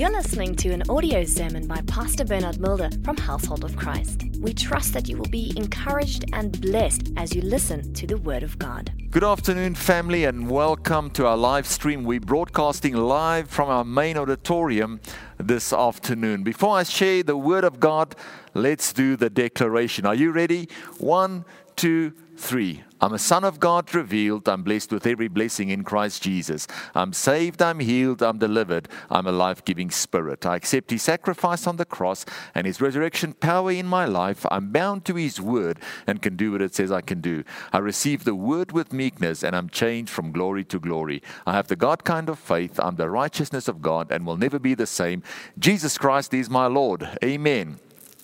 You're listening to an audio sermon by Pastor Bernard Mulder from Household of Christ. We trust that you will be encouraged and blessed as you listen to the Word of God. Good afternoon, family, and welcome to our live stream. We're broadcasting live from our main auditorium this afternoon. Before I share the Word of God, let's do the declaration. Are you ready? One, two, three. I'm a son of God revealed. I'm blessed with every blessing in Christ Jesus. I'm saved, I'm healed, I'm delivered. I'm a life giving spirit. I accept his sacrifice on the cross and his resurrection power in my life. I'm bound to his word and can do what it says I can do. I receive the word with meekness and I'm changed from glory to glory. I have the God kind of faith. I'm the righteousness of God and will never be the same. Jesus Christ is my Lord. Amen.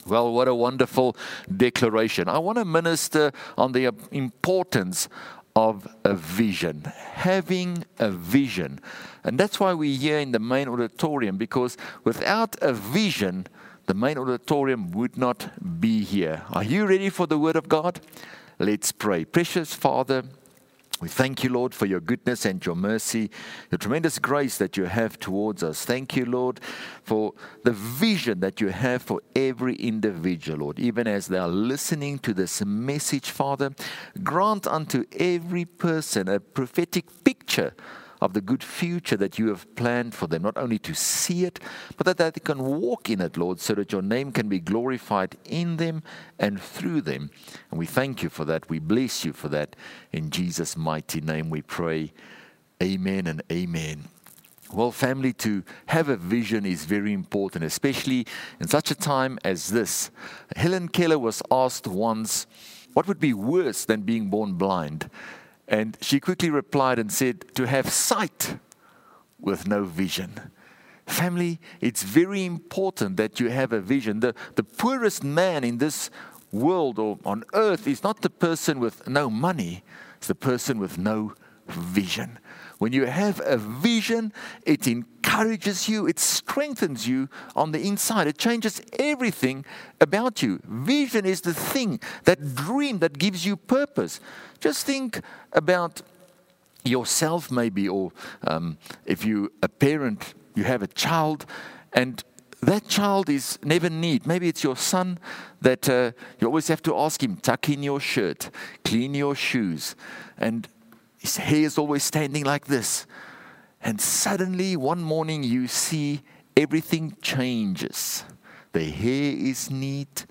Well, what a wonderful declaration. I want to minister on the importance of a vision, having a vision. And that's why we're here in the main auditorium, because without a vision, the main auditorium would not be here. Are you ready for the Word of God? Let's pray. Precious Father, we thank you, Lord, for your goodness and your mercy, your tremendous grace that you have towards us. Thank you, Lord, for the vision that you have for every individual, Lord. Even as they are listening to this message, Father, grant unto every person a prophetic picture of the good future that you have planned for them, not only to see it, but that they can walk in it, Lord, so that your name can be glorified in them and through them. And we thank you for that. We bless you for that. In Jesus' mighty name we pray. Amen and amen. Well, family, to have a vision is very important, especially in such a time as this. Helen Keller was asked once, What would be worse than being born blind? And she quickly replied and said, To have sight with no vision. Family, it's very important that you have a vision. The, the poorest man in this world or on earth is not the person with no money, it's the person with no vision. When you have a vision, it encourages you, it strengthens you on the inside, it changes everything about you. Vision is the thing, that dream that gives you purpose. Just think about yourself, maybe, or um, if you a parent, you have a child, and that child is never neat. Maybe it's your son that uh, you always have to ask him, tuck in your shirt, clean your shoes. And his hair is always standing like this. And suddenly, one morning, you see everything changes. The hair is neat,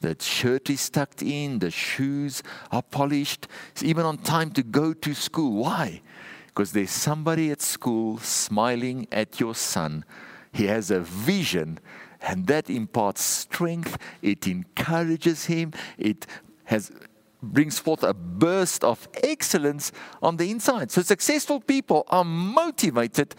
the shirt is tucked in, the shoes are polished. It's even on time to go to school. Why? Because there's somebody at school smiling at your son. He has a vision, and that imparts strength, it encourages him, it has brings forth a burst of excellence on the inside. So successful people are motivated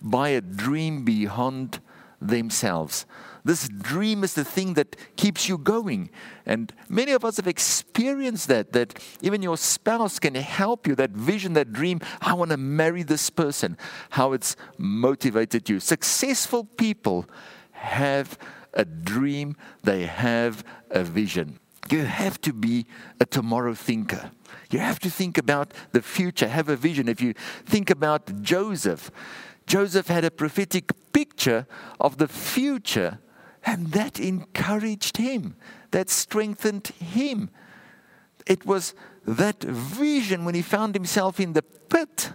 by a dream beyond themselves. This dream is the thing that keeps you going. And many of us have experienced that, that even your spouse can help you, that vision, that dream. I want to marry this person, how it's motivated you. Successful people have a dream, they have a vision. You have to be a tomorrow thinker. You have to think about the future, have a vision. If you think about Joseph, Joseph had a prophetic picture of the future, and that encouraged him, that strengthened him. It was that vision when he found himself in the pit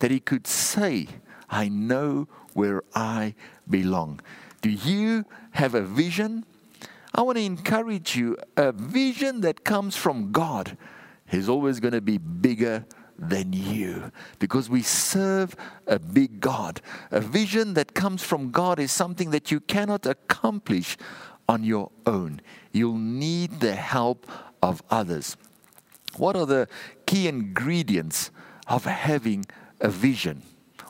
that he could say, I know where I belong. Do you have a vision? I want to encourage you a vision that comes from God is always going to be bigger than you because we serve a big God. A vision that comes from God is something that you cannot accomplish on your own. You'll need the help of others. What are the key ingredients of having a vision?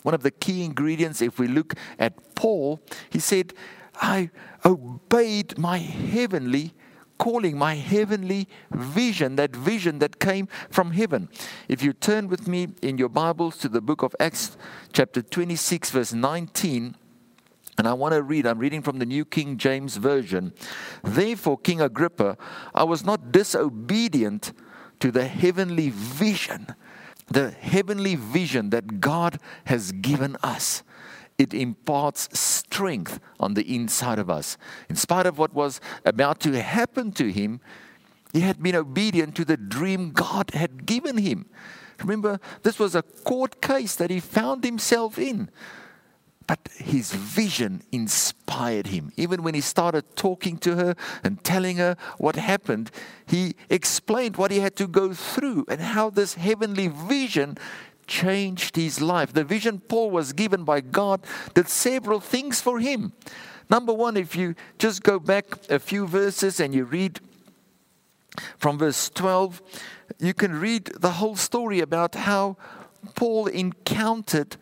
One of the key ingredients, if we look at Paul, he said, I obeyed my heavenly calling, my heavenly vision, that vision that came from heaven. If you turn with me in your Bibles to the book of Acts, chapter 26, verse 19. And I want to read, I'm reading from the New King James Version. Therefore, King Agrippa, I was not disobedient to the heavenly vision, the heavenly vision that God has given us it imparts strength on the inside of us. In spite of what was about to happen to him, he had been obedient to the dream God had given him. Remember, this was a court case that he found himself in. But his vision inspired him. Even when he started talking to her and telling her what happened, he explained what he had to go through and how this heavenly vision changed his life. The vision Paul was given by God did several things for him. Number one, if you just go back a few verses and you read from verse 12, you can read the whole story about how Paul encountered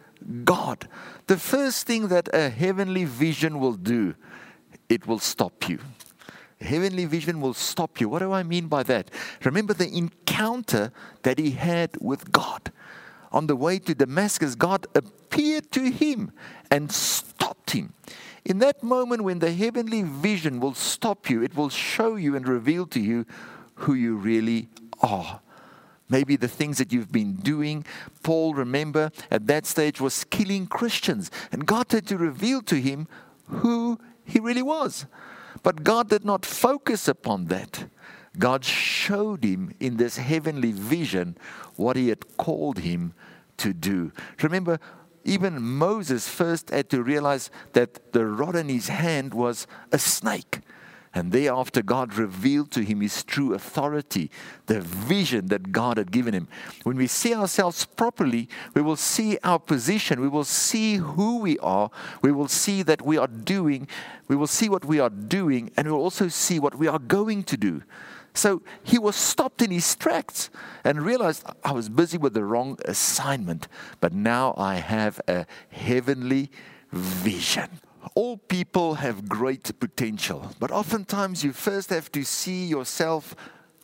God. The first thing that a heavenly vision will do, it will stop you. Heavenly vision will stop you. What do I mean by that? Remember the encounter that he had with God. On the way to Damascus, God appeared to him and stopped him. In that moment, when the heavenly vision will stop you, it will show you and reveal to you who you really are. Maybe the things that you've been doing. Paul, remember, at that stage was killing Christians. And God had to reveal to him who he really was. But God did not focus upon that. God showed him in this heavenly vision what he had called him to do. Remember, even Moses first had to realize that the rod in his hand was a snake. And thereafter, God revealed to him his true authority, the vision that God had given him. When we see ourselves properly, we will see our position, we will see who we are, we will see that we are doing, we will see what we are doing, and we will also see what we are going to do. So he was stopped in his tracks and realized I was busy with the wrong assignment, but now I have a heavenly vision all people have great potential, but oftentimes you first have to see yourself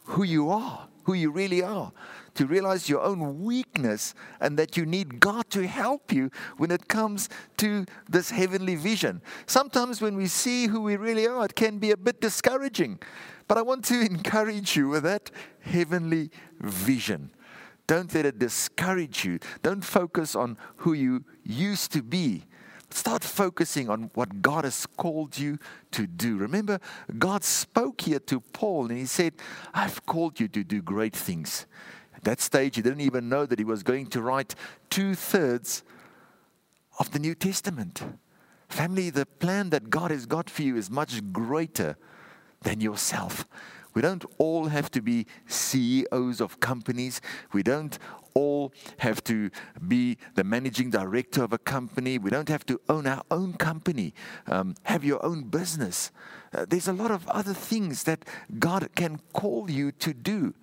who you are, who you really are, to realize your own weakness and that you need God to help you when it comes to this heavenly vision. Sometimes when we see who we really are, it can be a bit discouraging, but I want to encourage you with that heavenly vision. Don't let it discourage you. Don't focus on who you used to be Start focusing on what God has called you to do. Remember, God spoke here to Paul and he said, I've called you to do great things. At that stage, he didn't even know that he was going to write two thirds of the New Testament. Family, the plan that God has got for you is much greater than yourself. We don't all have to be CEOs of companies. We don't all have to be the managing director of a company. We don't have to own our own company, um, have your own business. Uh, there's a lot of other things that God can call you to do.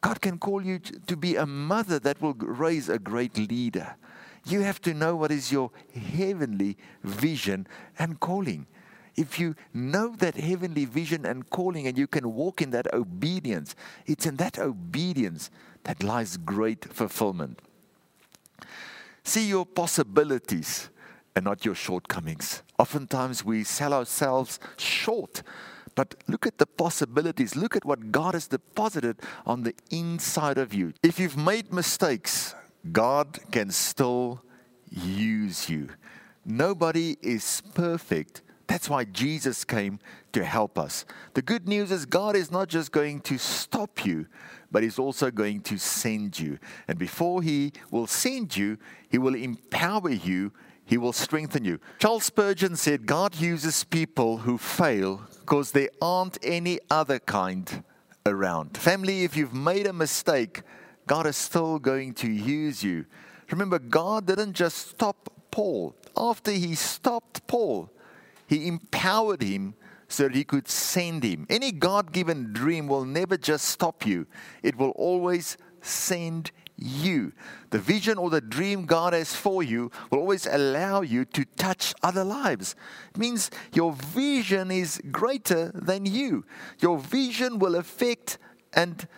God can call you to be a mother that will raise a great leader. You have to know what is your heavenly vision and calling if you know that heavenly vision and calling and you can walk in that obedience, it's in that obedience that lies great fulfillment. See your possibilities and not your shortcomings. Oftentimes we sell ourselves short. But look at the possibilities. Look at what God has deposited on the inside of you. If you've made mistakes, God can still use you. Nobody is perfect, that's why Jesus came to help us. The good news is God is not just going to stop you, but He's also going to send you. And before He will send you, He will empower you, He will strengthen you. Charles Spurgeon said, God uses people who fail because there aren't any other kind around. Family, if you've made a mistake, God is still going to use you. Remember, God didn't just stop Paul. After He stopped Paul, he empowered him so that he could send him. Any God given dream will never just stop you, it will always send you. The vision or the dream God has for you will always allow you to touch other lives. It means your vision is greater than you. Your vision will affect and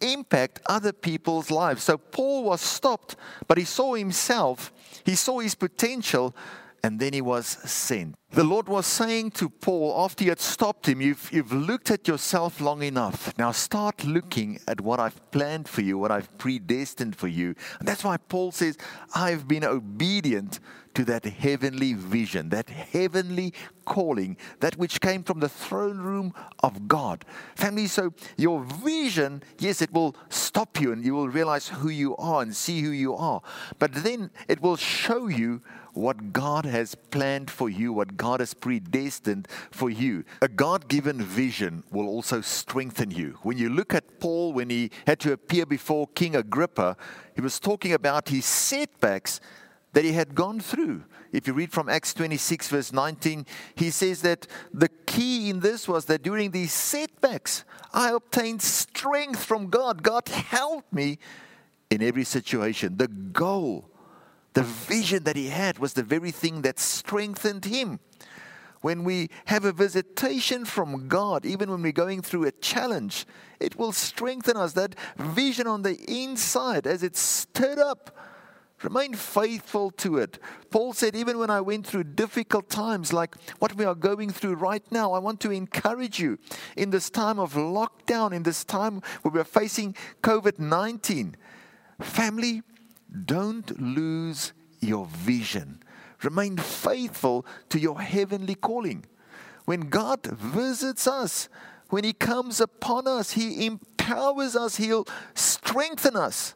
impact other people's lives. So Paul was stopped, but he saw himself, he saw his potential, and then he was sent. The Lord was saying to Paul after he had stopped him, you've, you've looked at yourself long enough. Now start looking at what I've planned for you, what I've predestined for you. And that's why Paul says, I've been obedient to that heavenly vision, that heavenly calling, that which came from the throne room of God. Family, so your vision, yes, it will stop you and you will realize who you are and see who you are. But then it will show you what God has planned for you, what God has predestined for you. A God given vision will also strengthen you. When you look at Paul, when he had to appear before King Agrippa, he was talking about his setbacks that he had gone through. If you read from Acts 26, verse 19, he says that the key in this was that during these setbacks, I obtained strength from God. God helped me in every situation. The goal, the vision that he had was the very thing that strengthened him. When we have a visitation from God, even when we're going through a challenge, it will strengthen us. That vision on the inside, as it stirred up Remain faithful to it. Paul said, even when I went through difficult times like what we are going through right now, I want to encourage you in this time of lockdown, in this time where we're facing COVID 19. Family, don't lose your vision. Remain faithful to your heavenly calling. When God visits us, when He comes upon us, He empowers us, He'll strengthen us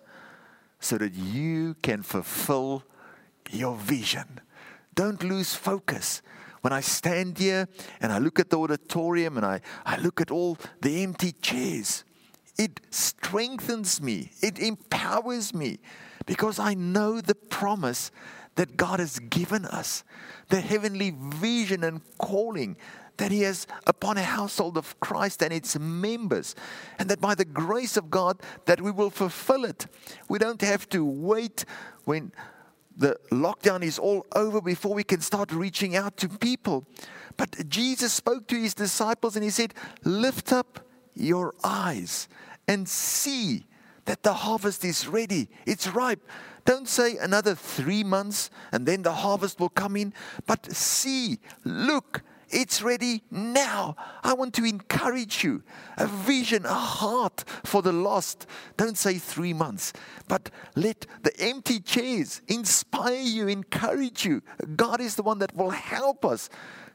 so that you can fulfill your vision. Don't lose focus. When I stand here and I look at the auditorium and I, I look at all the empty chairs, it strengthens me, it empowers me because I know the promise that God has given us, the heavenly vision and calling that He has upon a household of Christ and its members, and that by the grace of God that we will fulfill it. We don't have to wait when the lockdown is all over before we can start reaching out to people. But Jesus spoke to his disciples and he said, Lift up your eyes and see that the harvest is ready, it's ripe. Don't say another three months and then the harvest will come in, but see, look, it's ready now. I want to encourage you. A vision, a heart for the lost. Don't say three months, but let the empty chairs inspire you, encourage you. God is the one that will help us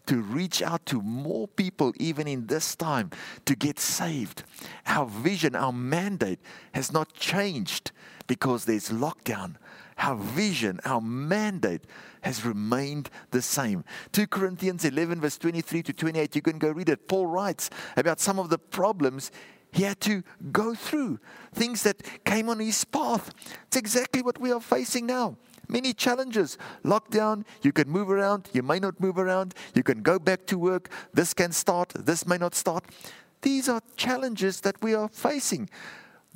to reach out to more people, even in this time, to get saved. Our vision, our mandate has not changed because there's lockdown. Our vision, our mandate has remained the same. 2 Corinthians 11, verse 23 to 28, you can go read it. Paul writes about some of the problems he had to go through, things that came on his path. It's exactly what we are facing now. Many challenges. Lockdown, you can move around, you may not move around, you can go back to work, this can start, this may not start. These are challenges that we are facing.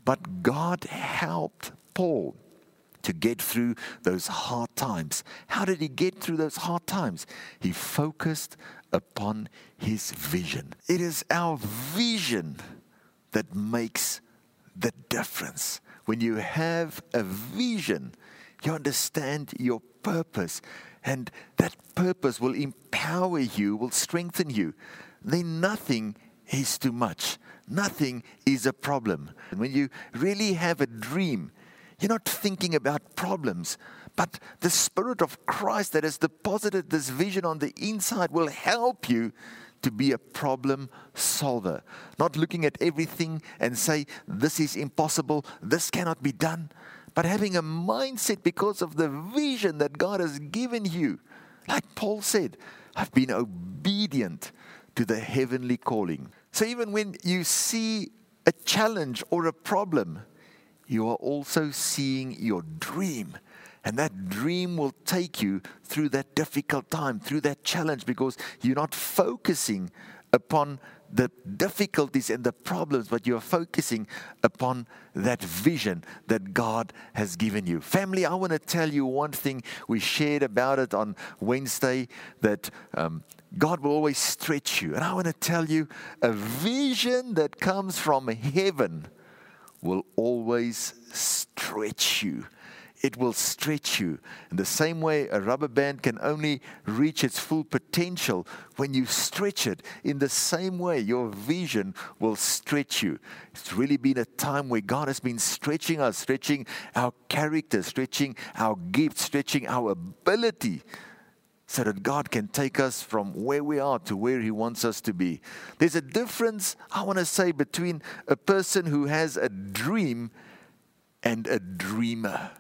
But God helped Paul to get through those hard times. How did he get through those hard times? He focused upon his vision. It is our vision that makes the difference. When you have a vision, you understand your purpose, and that purpose will empower you, will strengthen you. Then nothing is too much. Nothing is a problem. When you really have a dream, you're not thinking about problems, but the Spirit of Christ that has deposited this vision on the inside will help you to be a problem solver. Not looking at everything and say, this is impossible, this cannot be done, but having a mindset because of the vision that God has given you. Like Paul said, I've been obedient to the heavenly calling. So even when you see a challenge or a problem, you are also seeing your dream. And that dream will take you through that difficult time, through that challenge, because you're not focusing upon the difficulties and the problems, but you're focusing upon that vision that God has given you. Family, I want to tell you one thing. We shared about it on Wednesday that um, God will always stretch you. And I want to tell you a vision that comes from heaven will always stretch you. It will stretch you. In the same way, a rubber band can only reach its full potential when you stretch it. In the same way, your vision will stretch you. It's really been a time where God has been stretching us, stretching our character, stretching our gift, stretching our ability so that God can take us from where we are to where He wants us to be. There's a difference, I want to say, between a person who has a dream and a dreamer.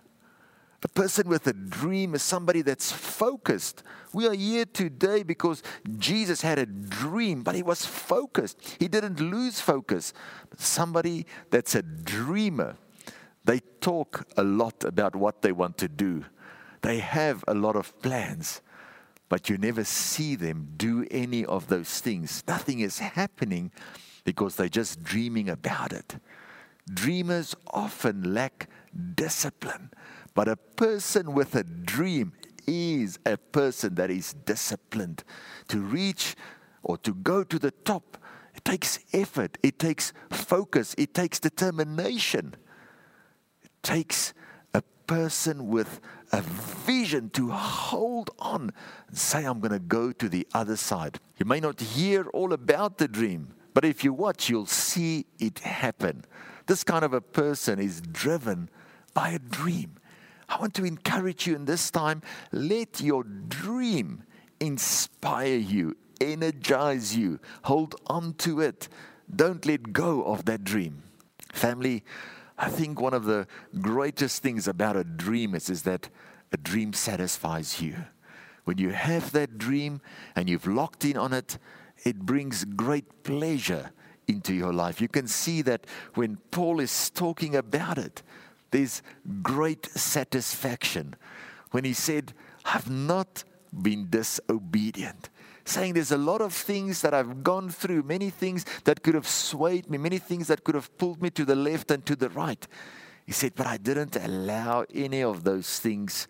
A person with a dream is somebody that's focused. We are here today because Jesus had a dream, but he was focused. He didn't lose focus. Somebody that's a dreamer, they talk a lot about what they want to do. They have a lot of plans, but you never see them do any of those things. Nothing is happening because they're just dreaming about it. Dreamers often lack discipline. But a person with a dream is a person that is disciplined. To reach or to go to the top, it takes effort, it takes focus, it takes determination. It takes a person with a vision to hold on and say, I'm going to go to the other side. You may not hear all about the dream, but if you watch, you'll see it happen. This kind of a person is driven by a dream. I want to encourage you in this time let your dream inspire you, energize you, hold on to it. Don't let go of that dream. Family, I think one of the greatest things about a dream is, is that a dream satisfies you. When you have that dream and you've locked in on it, it brings great pleasure into your life. You can see that when Paul is talking about it, there's great satisfaction when he said, I've not been disobedient. Saying there's a lot of things that I've gone through, many things that could have swayed me, many things that could have pulled me to the left and to the right. He said, but I didn't allow any of those things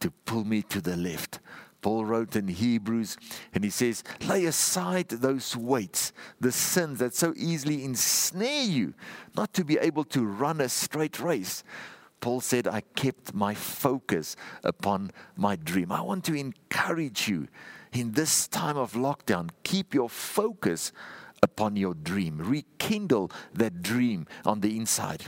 to pull me to the left. Paul wrote in Hebrews, and he says, Lay aside those weights, the sins that so easily ensnare you, not to be able to run a straight race. Paul said, I kept my focus upon my dream. I want to encourage you in this time of lockdown, keep your focus upon your dream, rekindle that dream on the inside.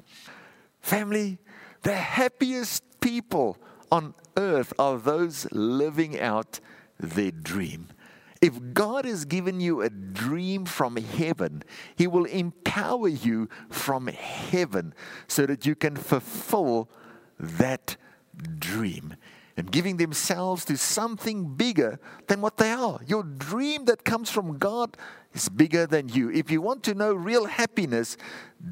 Family, the happiest people on earth are those living out their dream. If God has given you a dream from heaven, He will empower you from heaven so that you can fulfill that dream and giving themselves to something bigger than what they are. Your dream that comes from God is bigger than you. If you want to know real happiness,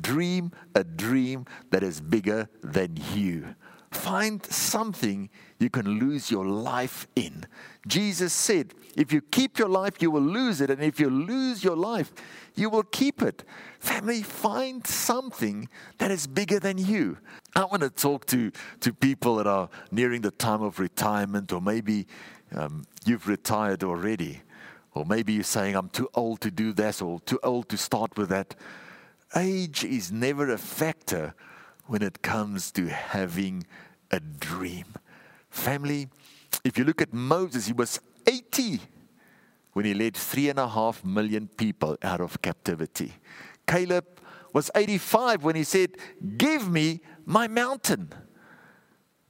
dream a dream that is bigger than you. Find something you can lose your life in. Jesus said, if you keep your life, you will lose it. And if you lose your life, you will keep it. Family, find something that is bigger than you. I want to talk to, to people that are nearing the time of retirement, or maybe um, you've retired already, or maybe you're saying, I'm too old to do this, or too old to start with that. Age is never a factor when it comes to having a dream. Family, if you look at Moses, he was 80 when he led three and a half million people out of captivity. Caleb was 85 when he said, Give me my mountain.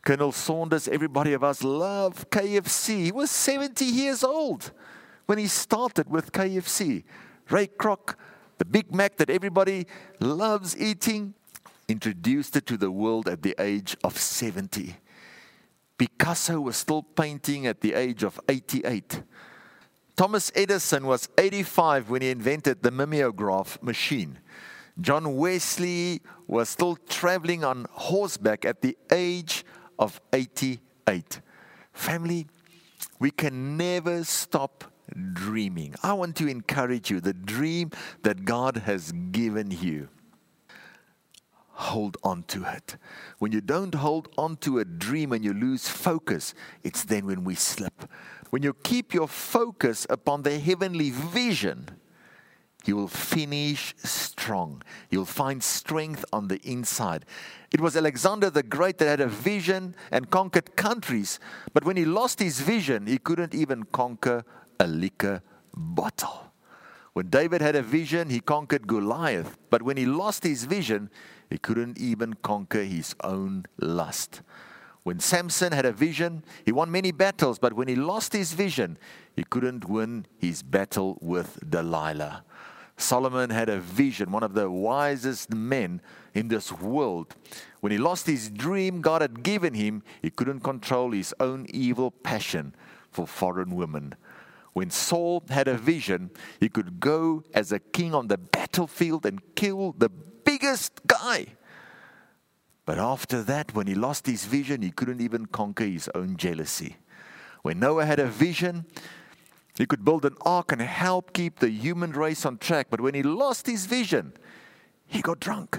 Colonel Saunders, everybody of us love KFC. He was 70 years old when he started with KFC. Ray Kroc, the Big Mac that everybody loves eating, introduced it to the world at the age of 70. Picasso was still painting at the age of 88. Thomas Edison was 85 when he invented the mimeograph machine. John Wesley was still traveling on horseback at the age of 88. Family, we can never stop dreaming. I want to encourage you the dream that God has given you hold on to it. When you don't hold on to a dream and you lose focus, it's then when we slip. When you keep your focus upon the heavenly vision, you will finish strong. You'll find strength on the inside. It was Alexander the Great that had a vision and conquered countries, but when he lost his vision, he couldn't even conquer a liquor bottle. When David had a vision, he conquered Goliath, but when he lost his vision, he couldn't even conquer his own lust. When Samson had a vision, he won many battles, but when he lost his vision, he couldn't win his battle with Delilah. Solomon had a vision, one of the wisest men in this world. When he lost his dream God had given him, he couldn't control his own evil passion for foreign women. When Saul had a vision, he could go as a king on the battlefield and kill the biggest guy. But after that, when he lost his vision, he couldn't even conquer his own jealousy. When Noah had a vision, he could build an ark and help keep the human race on track. But when he lost his vision, he got drunk.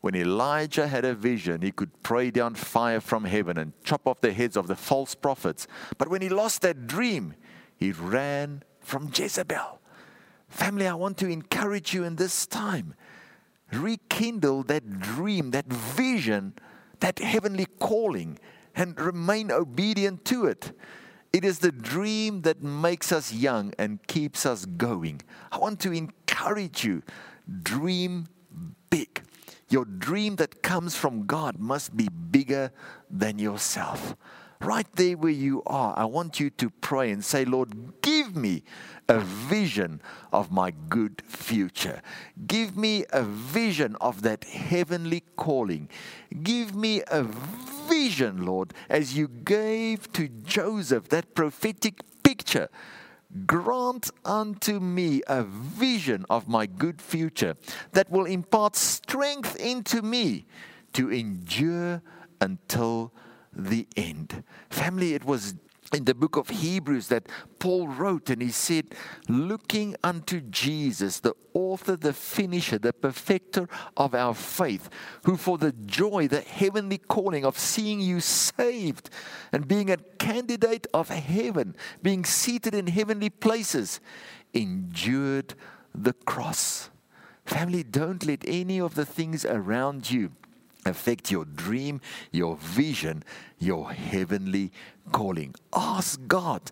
When Elijah had a vision, he could pray down fire from heaven and chop off the heads of the false prophets. But when he lost that dream, he ran from Jezebel. Family, I want to encourage you in this time. Rekindle that dream, that vision, that heavenly calling, and remain obedient to it. It is the dream that makes us young and keeps us going. I want to encourage you dream big. Your dream that comes from God must be bigger than yourself. Right there where you are, I want you to pray and say, Lord, give me a vision of my good future. Give me a vision of that heavenly calling. Give me a vision, Lord, as you gave to Joseph that prophetic picture. Grant unto me a vision of my good future that will impart strength into me to endure until the end. Family, it was in the book of Hebrews that Paul wrote, and he said, Looking unto Jesus, the author, the finisher, the perfecter of our faith, who for the joy, the heavenly calling of seeing you saved and being a candidate of heaven, being seated in heavenly places, endured the cross. Family, don't let any of the things around you affect your dream, your vision, your heavenly calling. Ask God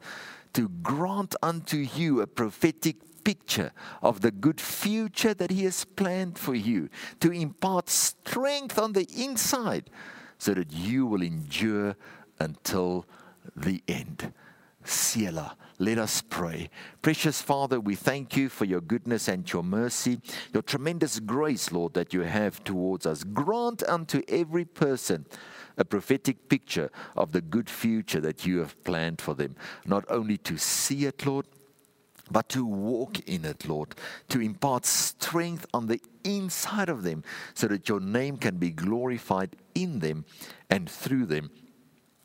to grant unto you a prophetic picture of the good future that He has planned for you, to impart strength on the inside so that you will endure until the end. Selah. Let us pray. Precious Father, we thank you for your goodness and your mercy, your tremendous grace, Lord, that you have towards us. Grant unto every person a prophetic picture of the good future that you have planned for them, not only to see it, Lord, but to walk in it, Lord, to impart strength on the inside of them so that your name can be glorified in them and through them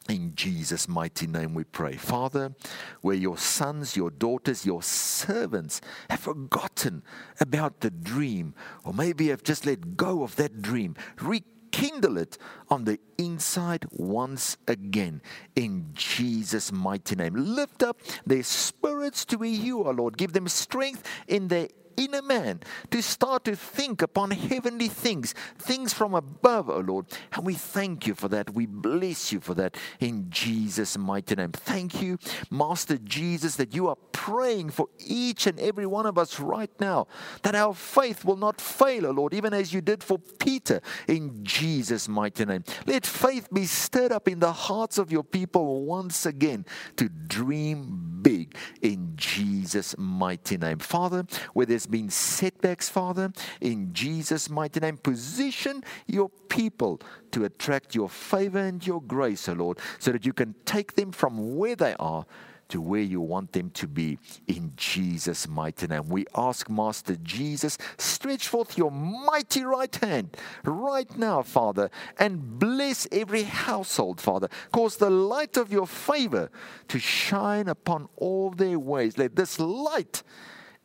in Jesus' mighty name we pray. Father, where your sons, your daughters, your servants have forgotten about the dream, or maybe have just let go of that dream, rekindle it on the inside once again in Jesus' mighty name. Lift up their spirits to you are, Lord. Give them strength in their inner man to start to think upon heavenly things, things from above, oh Lord. And we thank you for that. We bless you for that in Jesus' mighty name. Thank you, Master Jesus, that you are praying for each and every one of us right now, that our faith will not fail, oh Lord, even as you did for Peter in Jesus' mighty name. Let faith be stirred up in the hearts of your people once again to dream big in Jesus' mighty name. Father, where there's been setbacks, Father, in Jesus' mighty name. Position your people to attract your favor and your grace, O Lord, so that you can take them from where they are to where you want them to be in Jesus' mighty name. We ask, Master Jesus, stretch forth your mighty right hand right now, Father, and bless every household, Father. Cause the light of your favor to shine upon all their ways. Let this light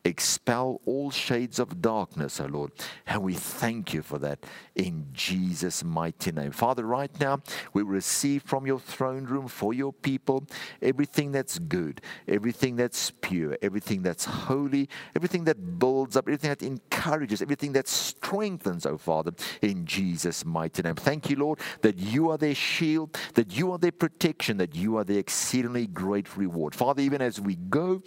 expel all shades of darkness, O Lord. And we thank you for that in Jesus' mighty name. Father, right now, we receive from your throne room for your people everything that's good, everything that's pure, everything that's holy, everything that builds up, everything that encourages, everything that strengthens, oh Father, in Jesus' mighty name. Thank you, Lord, that you are their shield, that you are their protection, that you are their exceedingly great reward. Father, even as we go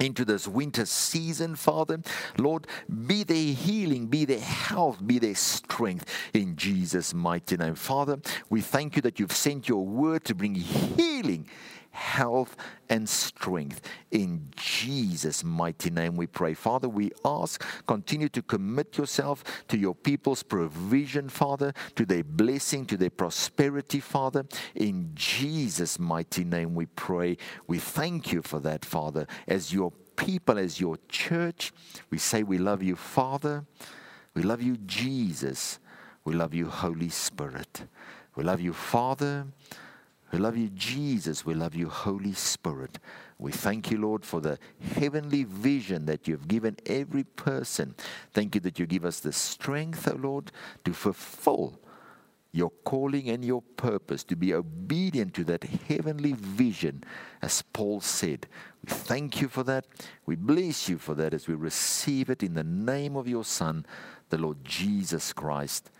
into this winter season, Father. Lord, be their healing, be their health, be their strength in Jesus' mighty name. Father, we thank you that you've sent your word to bring healing health and strength. In Jesus' mighty name we pray. Father, we ask, continue to commit yourself to your people's provision, Father, to their blessing, to their prosperity, Father. In Jesus' mighty name we pray. We thank you for that, Father. As your people, as your church, we say we love you, Father. We love you, Jesus. We love you, Holy Spirit. We love you, Father. We love you, Jesus. We love you, Holy Spirit. We thank you, Lord, for the heavenly vision that you've given every person. Thank you that you give us the strength, O oh Lord, to fulfill your calling and your purpose, to be obedient to that heavenly vision, as Paul said. We thank you for that. We bless you for that as we receive it in the name of your Son, the Lord Jesus Christ.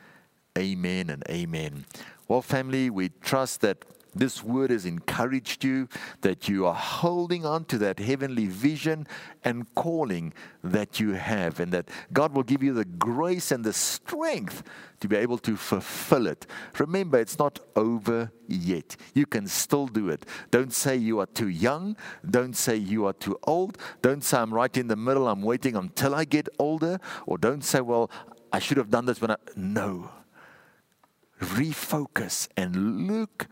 Amen and amen. Well, family, we trust that this word has encouraged you, that you are holding on to that heavenly vision and calling that you have, and that God will give you the grace and the strength to be able to fulfill it. Remember, it's not over yet. You can still do it. Don't say you are too young. Don't say you are too old. Don't say I'm right in the middle. I'm waiting until I get older. Or don't say, well, I should have done this when I. No. Refocus and look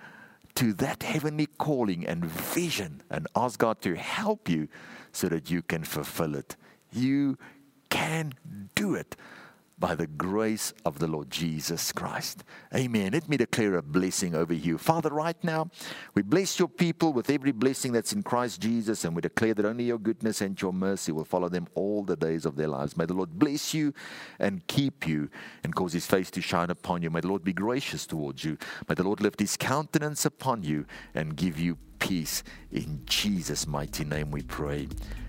to that heavenly calling and vision and ask God to help you so that you can fulfill it. You can do it by the grace of the Lord Jesus Christ. Amen. Let me declare a blessing over you. Father, right now, we bless your people with every blessing that's in Christ Jesus, and we declare that only your goodness and your mercy will follow them all the days of their lives. May the Lord bless you and keep you and cause his face to shine upon you. May the Lord be gracious towards you. May the Lord lift his countenance upon you and give you peace. In Jesus' mighty name we pray.